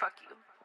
Fuck you.